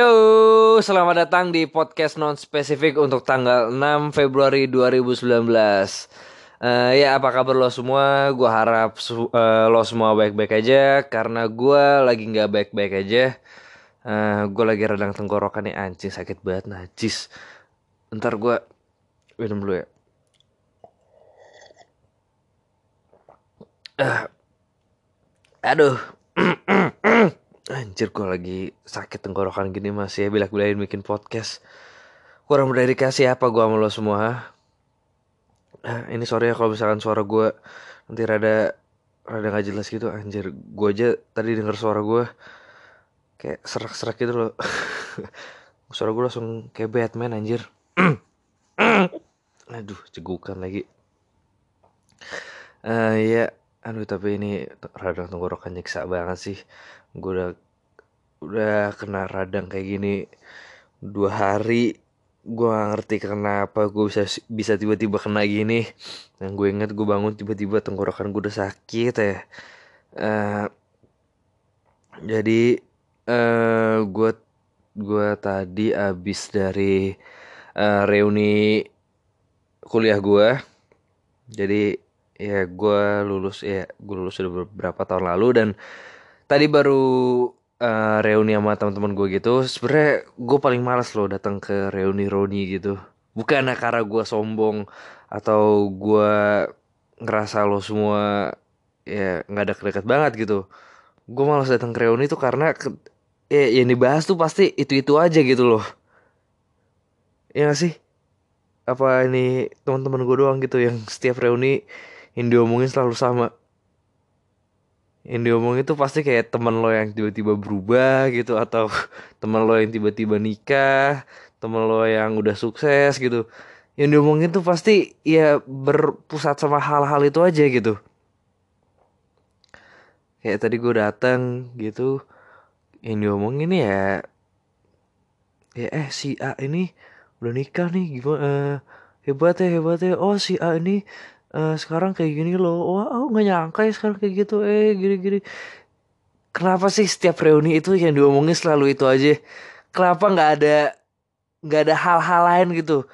Yo, selamat datang di podcast non spesifik untuk tanggal 6 Februari 2019. Uh, ya apa kabar lo semua? Gue harap uh, lo semua baik-baik aja karena gue lagi nggak baik-baik aja. Uh, gue lagi radang tenggorokan nih anjing sakit banget najis. Ntar gue minum dulu ya. Uh, aduh. Anjir gue lagi sakit tenggorokan gini masih ya bilak-bilakin bikin podcast. Kurang berdedikasi apa gue sama lo semua ah, Ini sorry ya kalau misalkan suara gue nanti rada rada gak jelas gitu. Anjir gue aja tadi denger suara gue kayak serak-serak gitu loh. Suara gue langsung kayak Batman anjir. Aduh cegukan lagi. Uh, Ya aduh tapi ini radang tenggorokan nyiksa banget sih. Gue udah udah kena radang kayak gini dua hari gue gak ngerti kenapa gue bisa bisa tiba-tiba kena gini. Yang gue inget gue bangun tiba-tiba tenggorokan gue udah sakit ya. Uh, jadi uh, eh, gue gue tadi abis dari uh, reuni kuliah gue jadi ya gue lulus ya gue lulus sudah beberapa tahun lalu dan tadi baru uh, reuni sama teman-teman gue gitu sebenernya gue paling males loh datang ke reuni reuni gitu. Bukan karena gue sombong atau gue ngerasa lo semua ya nggak ada dekat banget gitu. Gue malas datang ke reuni tuh karena ke, ya yang dibahas tuh pasti itu itu aja gitu loh. Ya gak sih? Apa ini teman-teman gue doang gitu yang setiap reuni yang diomongin selalu sama yang itu pasti kayak teman lo yang tiba-tiba berubah gitu atau teman lo yang tiba-tiba nikah teman lo yang udah sukses gitu. Yang diomongin tuh pasti ya berpusat sama hal-hal itu aja gitu. Kayak tadi gue datang gitu yang diomongin ya ya eh si A ini udah nikah nih gimana uh, hebat ya hebat ya oh si A ini uh, sekarang kayak gini loh. Wah aku nggak nyangka ya sekarang kayak gitu. Eh gini-gini. Kenapa sih setiap reuni itu yang diomongin selalu itu aja? Kenapa nggak ada nggak ada hal-hal lain gitu?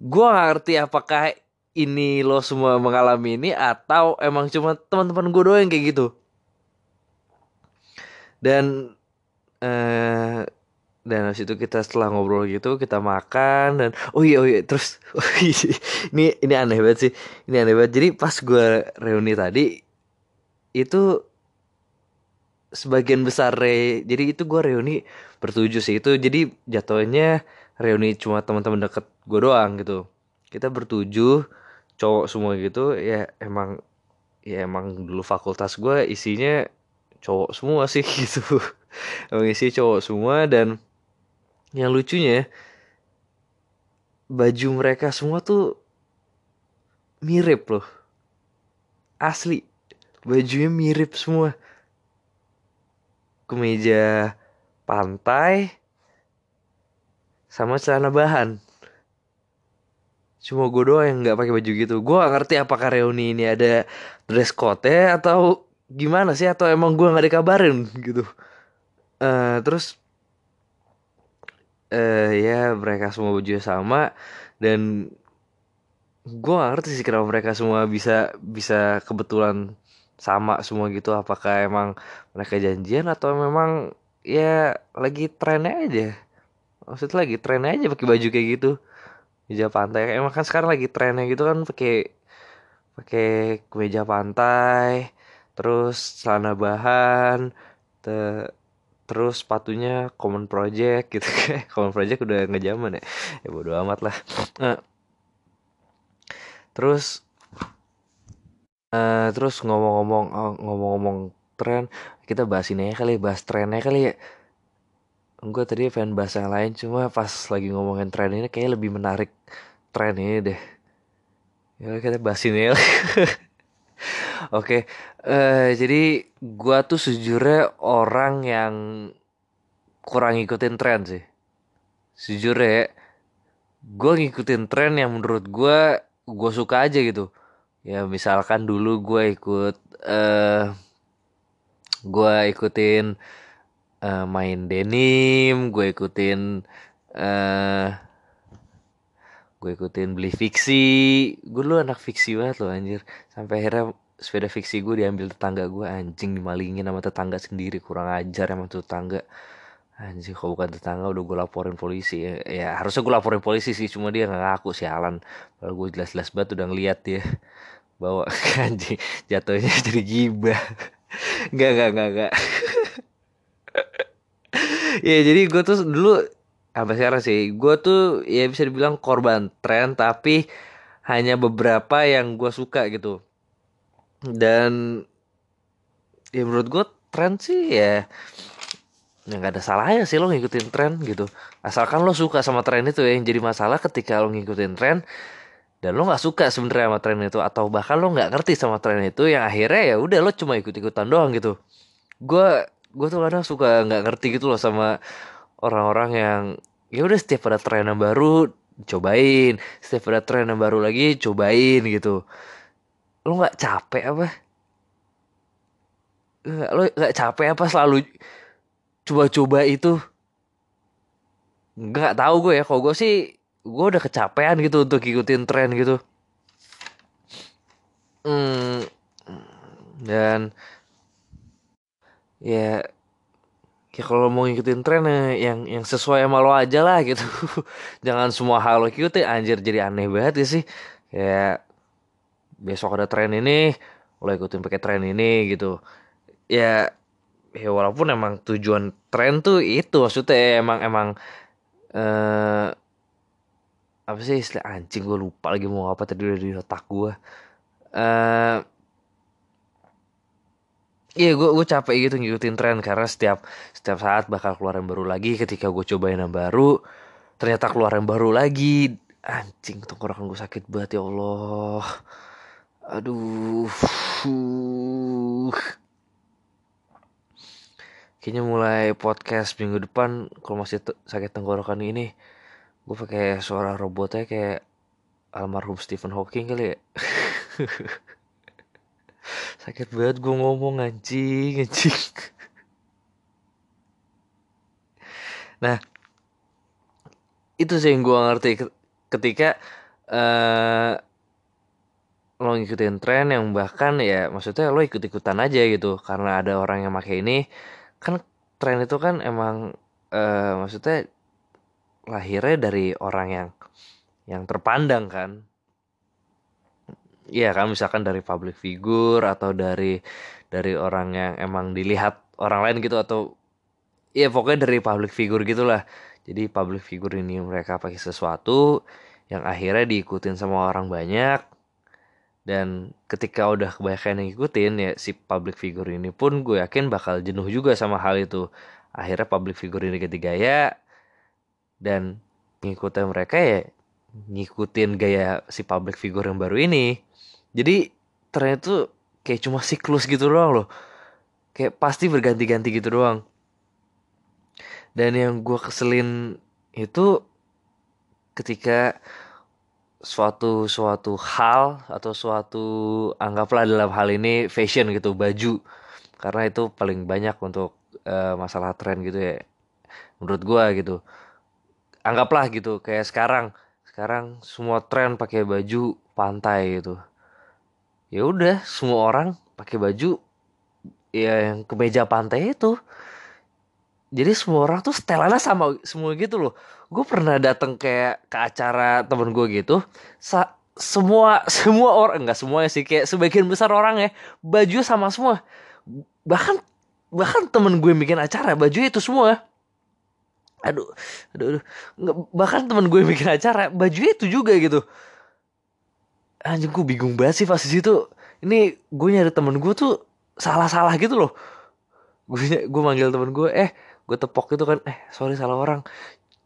Gue gak ngerti apakah ini lo semua mengalami ini atau emang cuma teman-teman gue doang kayak gitu. Dan uh, dan habis itu kita setelah ngobrol gitu kita makan dan oh iya oh iya terus oh iya, ini ini aneh banget sih ini aneh banget. Jadi pas gue reuni tadi itu sebagian besar re jadi itu gue reuni bertujuh sih. Itu jadi jatuhnya reuni cuma teman-teman deket gue doang gitu. Kita bertujuh cowok semua gitu ya emang ya emang dulu fakultas gue isinya cowok semua sih gitu. Emang isi cowok semua dan yang lucunya baju mereka semua tuh mirip loh. Asli bajunya mirip semua. Kemeja pantai sama celana bahan. Cuma gue doang yang nggak pakai baju gitu. Gue gak ngerti apakah reuni ini ada dress code atau gimana sih atau emang gue nggak dikabarin gitu. Uh, terus uh, ya mereka semua baju sama. Dan gue gak ngerti sih kenapa mereka semua bisa bisa kebetulan sama semua gitu. Apakah emang mereka janjian atau memang ya lagi trennya aja. Maksudnya lagi trennya aja pakai baju kayak gitu. Meja pantai. Emang kan sekarang lagi trennya gitu kan pakai pakai kemeja pantai terus celana bahan te terus sepatunya common project gitu kan. Common project udah nggak zaman ya. Ya bodo amat lah. Nah, terus uh, terus ngomong-ngomong oh, ngomong-ngomong tren kita bahas ini ya kali bahas trennya kali ya. Gue tadi pengen bahas yang lain cuma pas lagi ngomongin tren ini kayak lebih menarik tren ini deh. Ya kita bahas ini ya Oke, uh, jadi gua tuh sejujurnya orang yang kurang ngikutin tren sih. Sejujurnya ya, gue ngikutin tren yang menurut gue gue suka aja gitu. Ya misalkan dulu gue ikut uh, eh, gue ikutin uh, main denim gue ikutin uh, gue ikutin beli fiksi gue lu anak fiksi banget loh anjir sampai akhirnya sepeda fiksi gue diambil tetangga gue anjing dimalingin sama tetangga sendiri kurang ajar emang tuh tetangga. Anjing kalau bukan tetangga udah gue laporin polisi. Ya, ya harusnya gue laporin polisi sih cuma dia nggak ngaku sih Alan kalau gue jelas-jelas banget udah ngeliat dia bawa anjing jatuhnya jadi gibah. Nggak nggak nggak nggak. Ya jadi gue tuh dulu apa sekarang sih gue tuh ya bisa dibilang korban tren tapi hanya beberapa yang gue suka gitu dan ya menurut gue tren sih ya ya nggak ada salahnya sih lo ngikutin tren gitu. Asalkan lo suka sama tren itu ya yang jadi masalah ketika lo ngikutin tren dan lo nggak suka sebenarnya sama tren itu atau bahkan lo nggak ngerti sama tren itu yang akhirnya ya udah lo cuma ikut ikutan doang gitu. Gue gue tuh kadang suka nggak ngerti gitu loh sama orang-orang yang ya udah setiap ada tren yang baru cobain. Setiap ada tren yang baru lagi cobain gitu lo nggak capek apa? Nggak lo nggak capek apa selalu coba-coba itu? Nggak tahu gue ya kalau gue sih gue udah kecapean gitu untuk ikutin tren gitu. Hmm, dan ya ya kalau mau ngikutin tren eh, yang yang sesuai sama lo aja lah gitu. Jangan semua hal lo ikutin anjir jadi aneh banget ya sih. Ya besok ada tren ini lo ikutin pakai tren ini gitu. Ya ya walaupun emang tujuan tren tuh itu maksudnya emang emang eh apa sih istilah anjing gue lupa lagi mau apa tadi udah di otak gue eh Iya gue gue capek gitu ngikutin tren karena setiap setiap saat bakal keluar yang baru lagi. Ketika gue cobain yang baru ternyata keluar yang baru lagi. Anjing tenggorokan gue sakit banget ya Allah aduh kayaknya mulai podcast minggu depan kalau masih sakit tenggorokan ini gue pakai suara robotnya kayak almarhum Stephen Hawking kali ya. Sakit banget gue ngomong anjing anjing. Nah itu sih yang gue ngerti ketika uh, lo ngikutin tren yang bahkan ya maksudnya lo ikut ikutan aja gitu karena ada orang yang pakai ini kan tren itu kan emang uh, maksudnya lahirnya dari orang yang yang terpandang kan Iya kan misalkan dari public figure atau dari dari orang yang emang dilihat orang lain gitu atau ya pokoknya dari public figure gitulah. Jadi public figure ini mereka pakai sesuatu yang akhirnya diikutin sama orang banyak dan ketika udah kebanyakan yang ngikutin ya si public figure ini pun gue yakin bakal jenuh juga sama hal itu. Akhirnya public figure ini ganti gaya dan ngikutin mereka ya ngikutin gaya si public figure yang baru ini. Jadi ternyata tuh kayak cuma siklus gitu doang loh. Kayak pasti berganti-ganti gitu doang. Dan yang gue keselin itu ketika suatu suatu hal atau suatu anggaplah dalam hal ini fashion gitu baju. Karena itu paling banyak untuk uh, masalah tren gitu ya menurut gue gitu. Anggaplah gitu kayak sekarang. Sekarang semua tren pakai baju pantai gitu. Ya udah semua orang pakai baju ya yang kemeja pantai itu jadi semua orang tuh setelannya sama semua gitu loh. Gue pernah datang kayak ke acara temen gue gitu sa semua semua orang enggak semuanya sih kayak sebagian besar orang ya baju sama semua. Bahkan bahkan temen gue bikin acara baju itu semua. Aduh aduh, aduh. Nggak, bahkan temen gue bikin acara baju itu juga gitu. Anjing gue bingung banget sih pas di situ. Ini gue nyari temen gue tuh salah-salah gitu loh. Gue gue manggil temen gue eh gue tepok gitu kan eh sorry salah orang.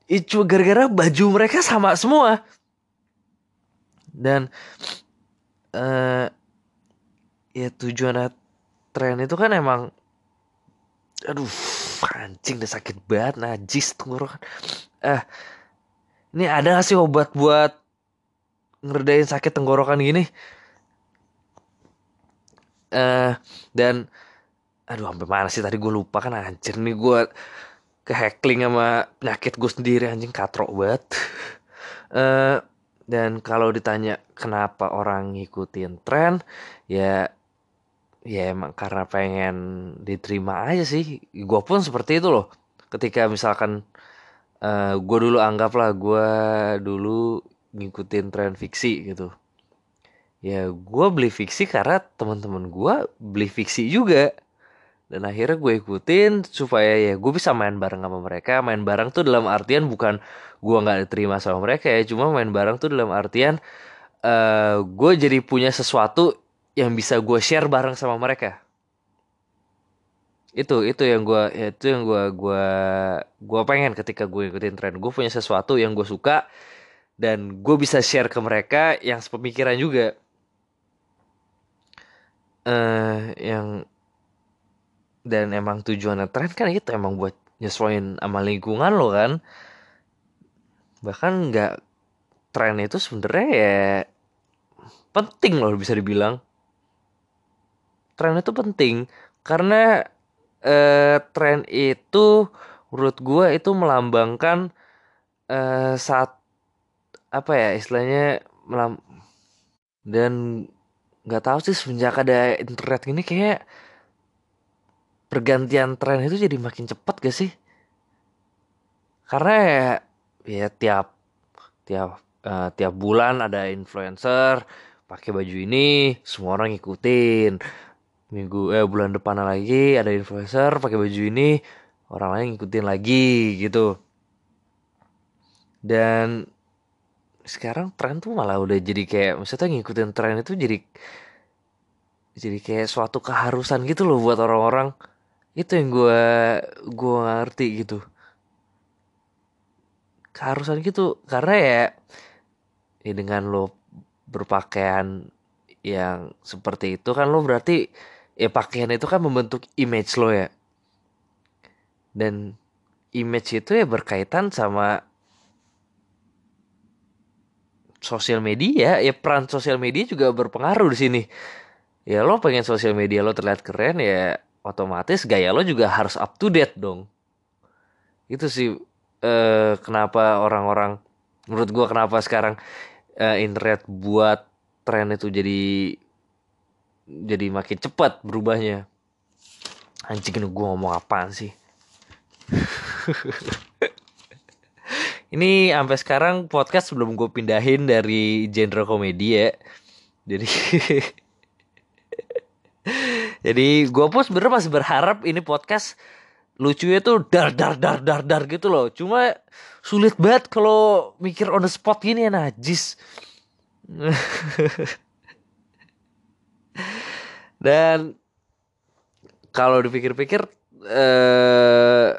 Itu gara-gara baju mereka sama semua. Dan uh, ya tujuan tren itu kan emang aduh anjing udah sakit banget najis tenggorokan eh ini ada gak sih obat buat ngeredain sakit tenggorokan gini? Uh, dan aduh sampai mana sih. Tadi gue lupa kan anjir nih gue ke hackling sama penyakit gue sendiri anjing katrok banget. Uh, dan kalau ditanya kenapa orang ngikutin tren ya ya emang karena pengen diterima aja sih. Gue pun seperti itu loh. Ketika misalkan uh, gue dulu anggaplah gue dulu ngikutin tren fiksi gitu. Ya gue beli fiksi karena teman-teman gue beli fiksi juga dan akhirnya gue ikutin supaya ya gue bisa main bareng sama mereka. Main bareng tuh dalam artian bukan gue nggak diterima sama mereka ya cuma main bareng tuh dalam artian uh, gue jadi punya sesuatu yang bisa gue share bareng sama mereka. Itu itu yang gue itu yang gue gue gue pengen ketika gue ikutin tren. Gue punya sesuatu yang gue suka dan gue bisa share ke mereka yang sepemikiran juga. Uh, yang dan emang tujuannya tren kan itu emang buat nyesuaiin sama lingkungan lo kan. Bahkan nggak tren itu sebenarnya ya penting loh bisa dibilang. Tren itu penting karena eh, tren itu menurut gue itu melambangkan eh, saat apa ya istilahnya melam dan nggak tahu sih semenjak ada internet ini kayak pergantian tren itu jadi makin cepat gak sih? Karena ya, ya tiap tiap uh, tiap bulan ada influencer pakai baju ini, semua orang ngikutin. Minggu eh bulan depan lagi ada influencer pakai baju ini, orang lain ngikutin lagi gitu. Dan sekarang tren tuh malah udah jadi kayak maksudnya ngikutin tren itu jadi jadi kayak suatu keharusan gitu loh buat orang-orang itu yang gue gue ngerti gitu. Keharusan gitu karena ya ya dengan lo berpakaian yang seperti itu kan lo berarti ya pakaian itu kan membentuk image lo ya. Dan image itu ya berkaitan sama sosial media ya peran sosial media juga berpengaruh di sini. Ya lo pengen sosial media lo terlihat keren ya otomatis gaya lo juga harus up to date dong. Itu sih eh, kenapa orang-orang menurut gue kenapa sekarang eh, internet buat tren itu jadi jadi makin cepat berubahnya. Anjing gue ngomong apaan sih? Ini sampai sekarang podcast sebelum gue pindahin dari genre komedi ya. Jadi Jadi gue pun sebenernya masih berharap ini podcast lucunya tuh dar dar dar dar dar gitu loh. Cuma sulit banget kalau mikir on the spot gini ya najis. Dan kalau dipikir-pikir eh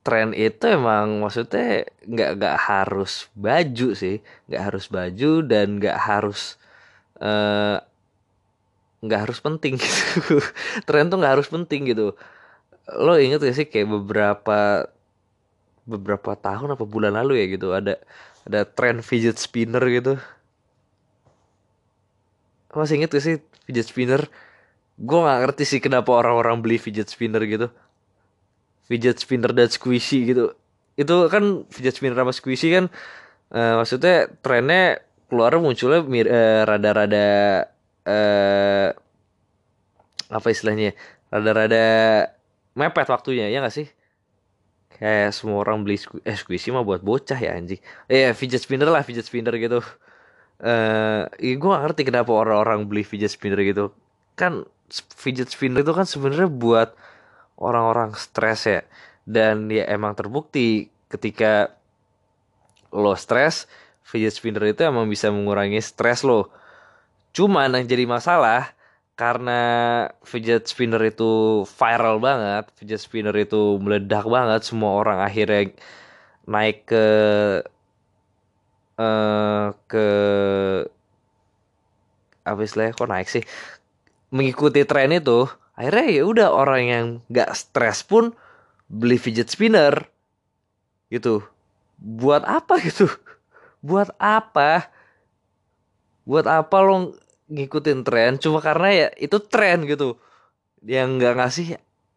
tren itu emang maksudnya nggak nggak harus baju sih, nggak harus baju dan nggak harus eh nggak harus penting gitu. Tren tuh nggak harus penting gitu. Lo inget gak sih kayak beberapa beberapa tahun apa bulan lalu ya gitu ada ada tren fidget spinner gitu. Masih inget gak sih fidget spinner? Gue nggak ngerti sih kenapa orang-orang beli fidget spinner gitu. Fidget spinner dan squishy gitu. Itu kan fidget spinner sama squishy kan uh, maksudnya trennya keluar munculnya uh, rada-rada eh apa istilahnya rada-rada mepet waktunya ya gak sih? Kayak semua orang beli squ eh squishy mah buat bocah ya anjing. Eh fidget spinner lah fidget spinner gitu. Eh uh, gue gak ngerti kenapa orang-orang beli fidget spinner gitu. Kan fidget spinner itu kan sebenarnya buat orang-orang stres ya. Dan ya emang terbukti ketika lo stres fidget spinner itu emang bisa mengurangi stres lo Cuman yang jadi masalah karena fidget spinner itu viral banget, fidget spinner itu meledak banget, semua orang akhirnya naik ke uh, ke apa istilahnya kok naik sih? Mengikuti tren itu akhirnya ya udah orang yang nggak stres pun beli fidget spinner gitu. Buat apa gitu? Buat apa buat apa lo ngikutin tren? Cuma karena ya itu tren gitu. Yang nggak ngasih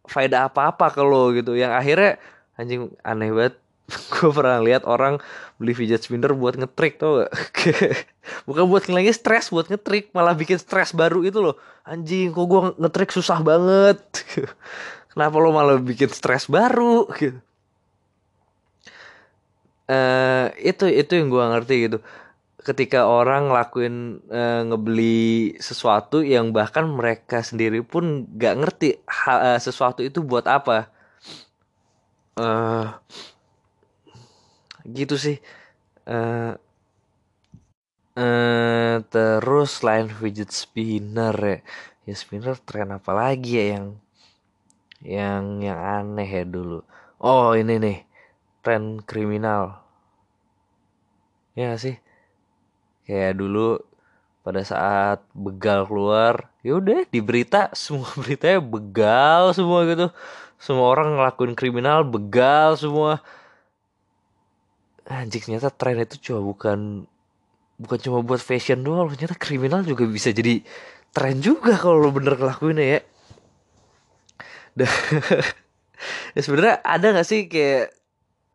faedah apa-apa ke lo gitu. Yang akhirnya anjing aneh banget. Gue pernah lihat orang beli fidget spinner buat ngetrik tuh bukan buat ngilangin stres buat ngetrik. Malah bikin stres baru itu loh. Anjing kok gue ngetrik susah banget. Kenapa lo malah bikin stres baru? Gitu. Uh, itu itu yang gue ngerti gitu ketika orang ngelakuin uh, ngebeli sesuatu yang bahkan mereka sendiri pun gak ngerti uh, sesuatu itu buat apa. Uh, gitu sih. Uh, uh, terus selain fidget spinner ya. Ya spinner tren apa lagi ya yang yang yang aneh ya dulu? Oh ini nih tren kriminal. Ya sih kayak dulu pada saat begal keluar yaudah di berita semua beritanya begal semua gitu. Semua orang ngelakuin kriminal begal semua. Anjing ternyata tren itu cuma bukan bukan cuma buat fashion doang ternyata kriminal juga bisa jadi tren juga kalau lo bener ngelakuinnya ya. Dan ya sebenarnya ada gak sih kayak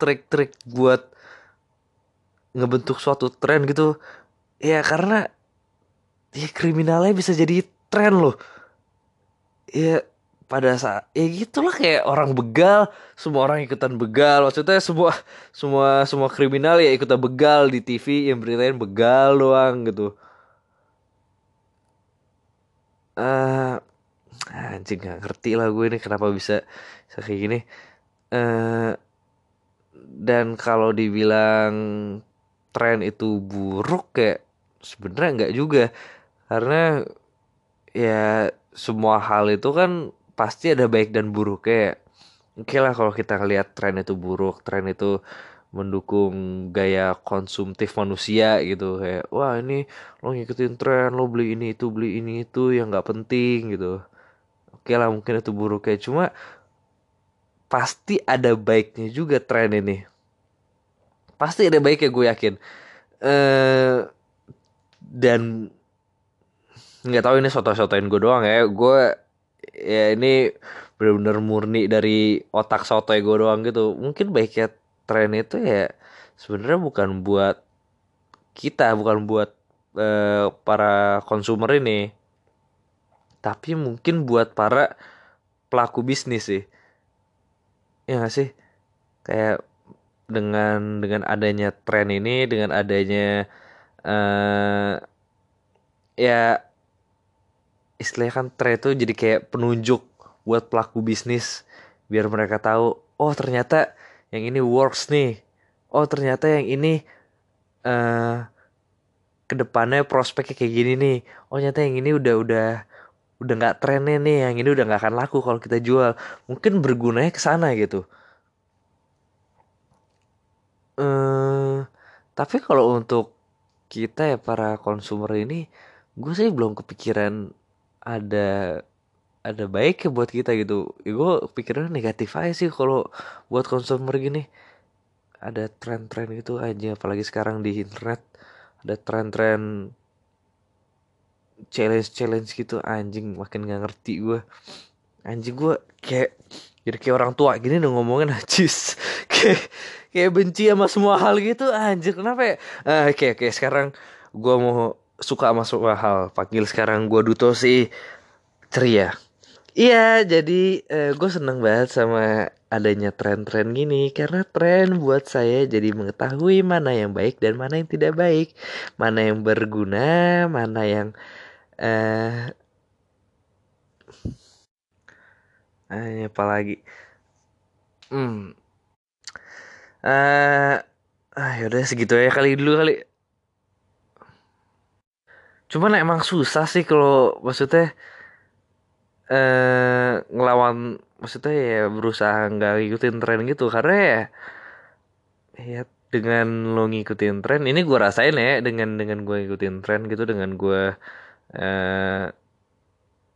trik-trik buat ngebentuk suatu tren gitu ya karena ya kriminalnya bisa jadi tren loh. Ya pada saat ya gitulah kayak orang begal semua orang ikutan begal. Maksudnya semua semua semua kriminal ya ikutan begal di TV yang beritain begal doang gitu. Uh, anjing gak ngerti lah gue ini kenapa bisa, bisa kayak gini. Uh, dan kalau dibilang tren itu buruk kayak sebenarnya nggak juga. Karena ya semua hal itu kan pasti ada baik dan buruk kayak oke okay lah kalau kita ngelihat tren itu buruk tren itu mendukung gaya konsumtif manusia gitu. Kayak wah ini lo ngikutin tren lo beli ini itu beli ini itu yang nggak penting gitu. Oke okay lah mungkin itu buruk kayak cuma pasti ada baiknya juga tren ini. Pasti ada baiknya gue yakin. Eh dan nggak tahu ini soto-sotoin gue doang ya. Gue ya ini benar-benar murni dari otak sotoy gue doang gitu. Mungkin baiknya tren itu ya sebenarnya bukan buat kita bukan buat uh, para konsumer ini. Tapi mungkin buat para pelaku bisnis sih. Ya gak sih? Kayak dengan dengan adanya tren ini dengan adanya uh, ya istilahnya kan tren itu jadi kayak penunjuk buat pelaku bisnis biar mereka tahu oh ternyata yang ini works nih. Oh ternyata yang ini uh, ke depannya prospeknya kayak gini nih. Oh ternyata yang ini udah udah udah nggak trennya nih. Yang ini udah nggak akan laku kalau kita jual. Mungkin bergunanya ke sana gitu. Uh, tapi kalau untuk kita ya para konsumer ini gue sih belum kepikiran ada ada baiknya buat kita gitu. Ya gue pikirnya negatif aja sih kalau buat konsumer gini. Ada tren-tren gitu aja apalagi sekarang di internet ada tren-tren challenge-challenge gitu. Anjing makin gak ngerti gue anjing gue kayak jadi kayak orang tua gini dong ngomongin najis kayak kayak benci sama semua hal gitu anjir. Kenapa ya? Uh, oke oke sekarang gue mau suka sama semua hal. Panggil sekarang gue duto sih. Ceria. Iya, jadi uh, eh, gue seneng banget sama adanya tren-tren gini. Karena tren buat saya jadi mengetahui mana yang baik dan mana yang tidak baik, mana yang berguna, mana yang uh, eh apa lagi? Hmm. Uh, ah yaudah segitu ya kali dulu kali. Cuman emang susah sih kalau maksudnya eh ngelawan maksudnya ya berusaha nggak ngikutin tren gitu karena ya ya dengan lo ngikutin tren ini gue rasain ya dengan dengan gue ngikutin tren gitu dengan gue eh,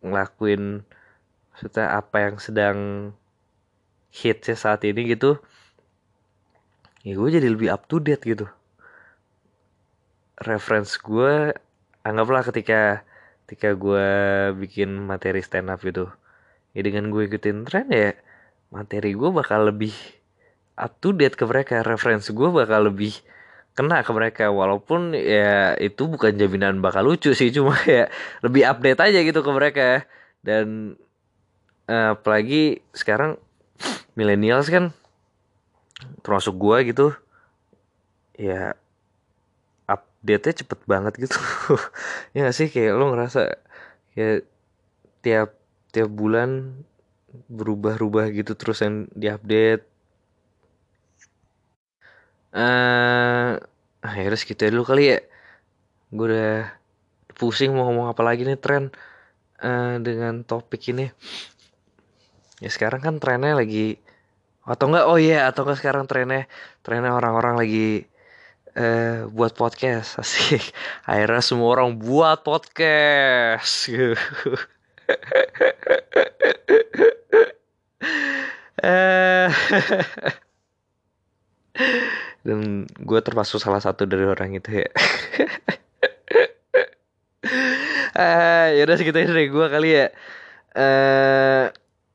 ngelakuin maksudnya apa yang sedang hitsnya saat ini gitu ya gue jadi lebih up to date gitu. Reference gue anggaplah ketika ketika gue bikin materi stand up gitu. Ya dengan gue ikutin tren ya materi gue bakal lebih up to date ke mereka. Referensi gue bakal lebih kena ke mereka. Walaupun ya itu bukan jaminan bakal lucu sih cuma ya lebih update aja gitu ke mereka. Dan uh, apalagi sekarang millennials kan termasuk gue gitu ya update-nya cepet banget gitu. Ya gak sih? Kayak lo ngerasa ya tiap tiap bulan berubah-ubah gitu terus yang diupdate. Eh uh, akhirnya segitu dulu kali ya. Gue udah pusing mau ngomong apa lagi nih tren. Uh, dengan topik ini ya sekarang kan trennya lagi atau enggak? Oh iya yeah, atau enggak sekarang trennya trennya orang-orang lagi uh, buat podcast asik. Akhirnya semua orang buat podcast. Uh, dan gue termasuk salah satu dari orang itu ya. Uh, ya udah segitu dari gue kali ya. Uh,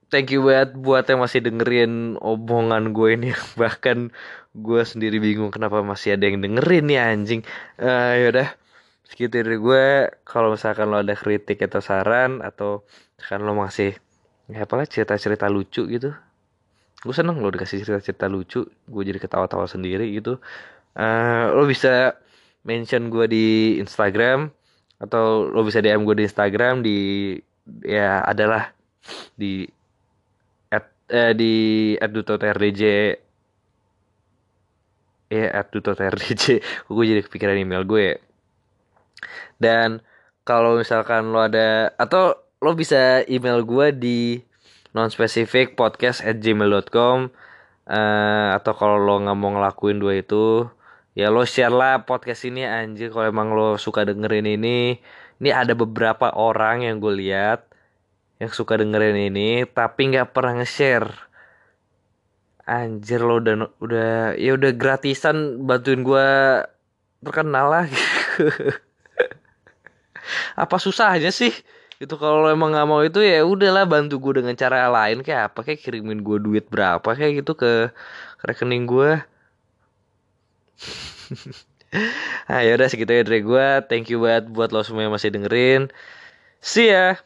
thank you banget buat yang masih dengerin omongan gue ini. Bahkan gue sendiri bingung kenapa masih ada yang dengerin nih anjing. Uh, ya udah segitu dari gue kalau misalkan lo ada kritik atau saran atau misalkan lo masih ya apalah cerita-cerita lucu gitu. Gue seneng lo dikasih cerita-cerita lucu. Gue jadi ketawa-tawa sendiri gitu. Uh, lo bisa mention gue di Instagram atau lo bisa DM gue di Instagram di ya adalah di eh, di @duto_trdj ya @duto_trdj gue jadi kepikiran email gue ya. dan kalau misalkan lo ada atau lo bisa email gue di non spesifik podcast at gmail.com uh, atau kalau lo nggak mau ngelakuin dua itu ya lo share lah podcast ini anjir. Kalau emang lo suka dengerin ini ini ada beberapa orang yang gue lihat yang suka dengerin ini tapi nggak pernah nge-share. Anjir lo udah udah ya udah gratisan bantuin gue terkenal lah. Apa susahnya sih? Itu kalau emang nggak mau itu ya udahlah bantu gue dengan cara lain kayak apa kayak kirimin gue duit berapa kayak gitu ke, ke rekening gue nah ya udah segitu ya dari gue thank you banget buat lo semua yang masih dengerin. See ya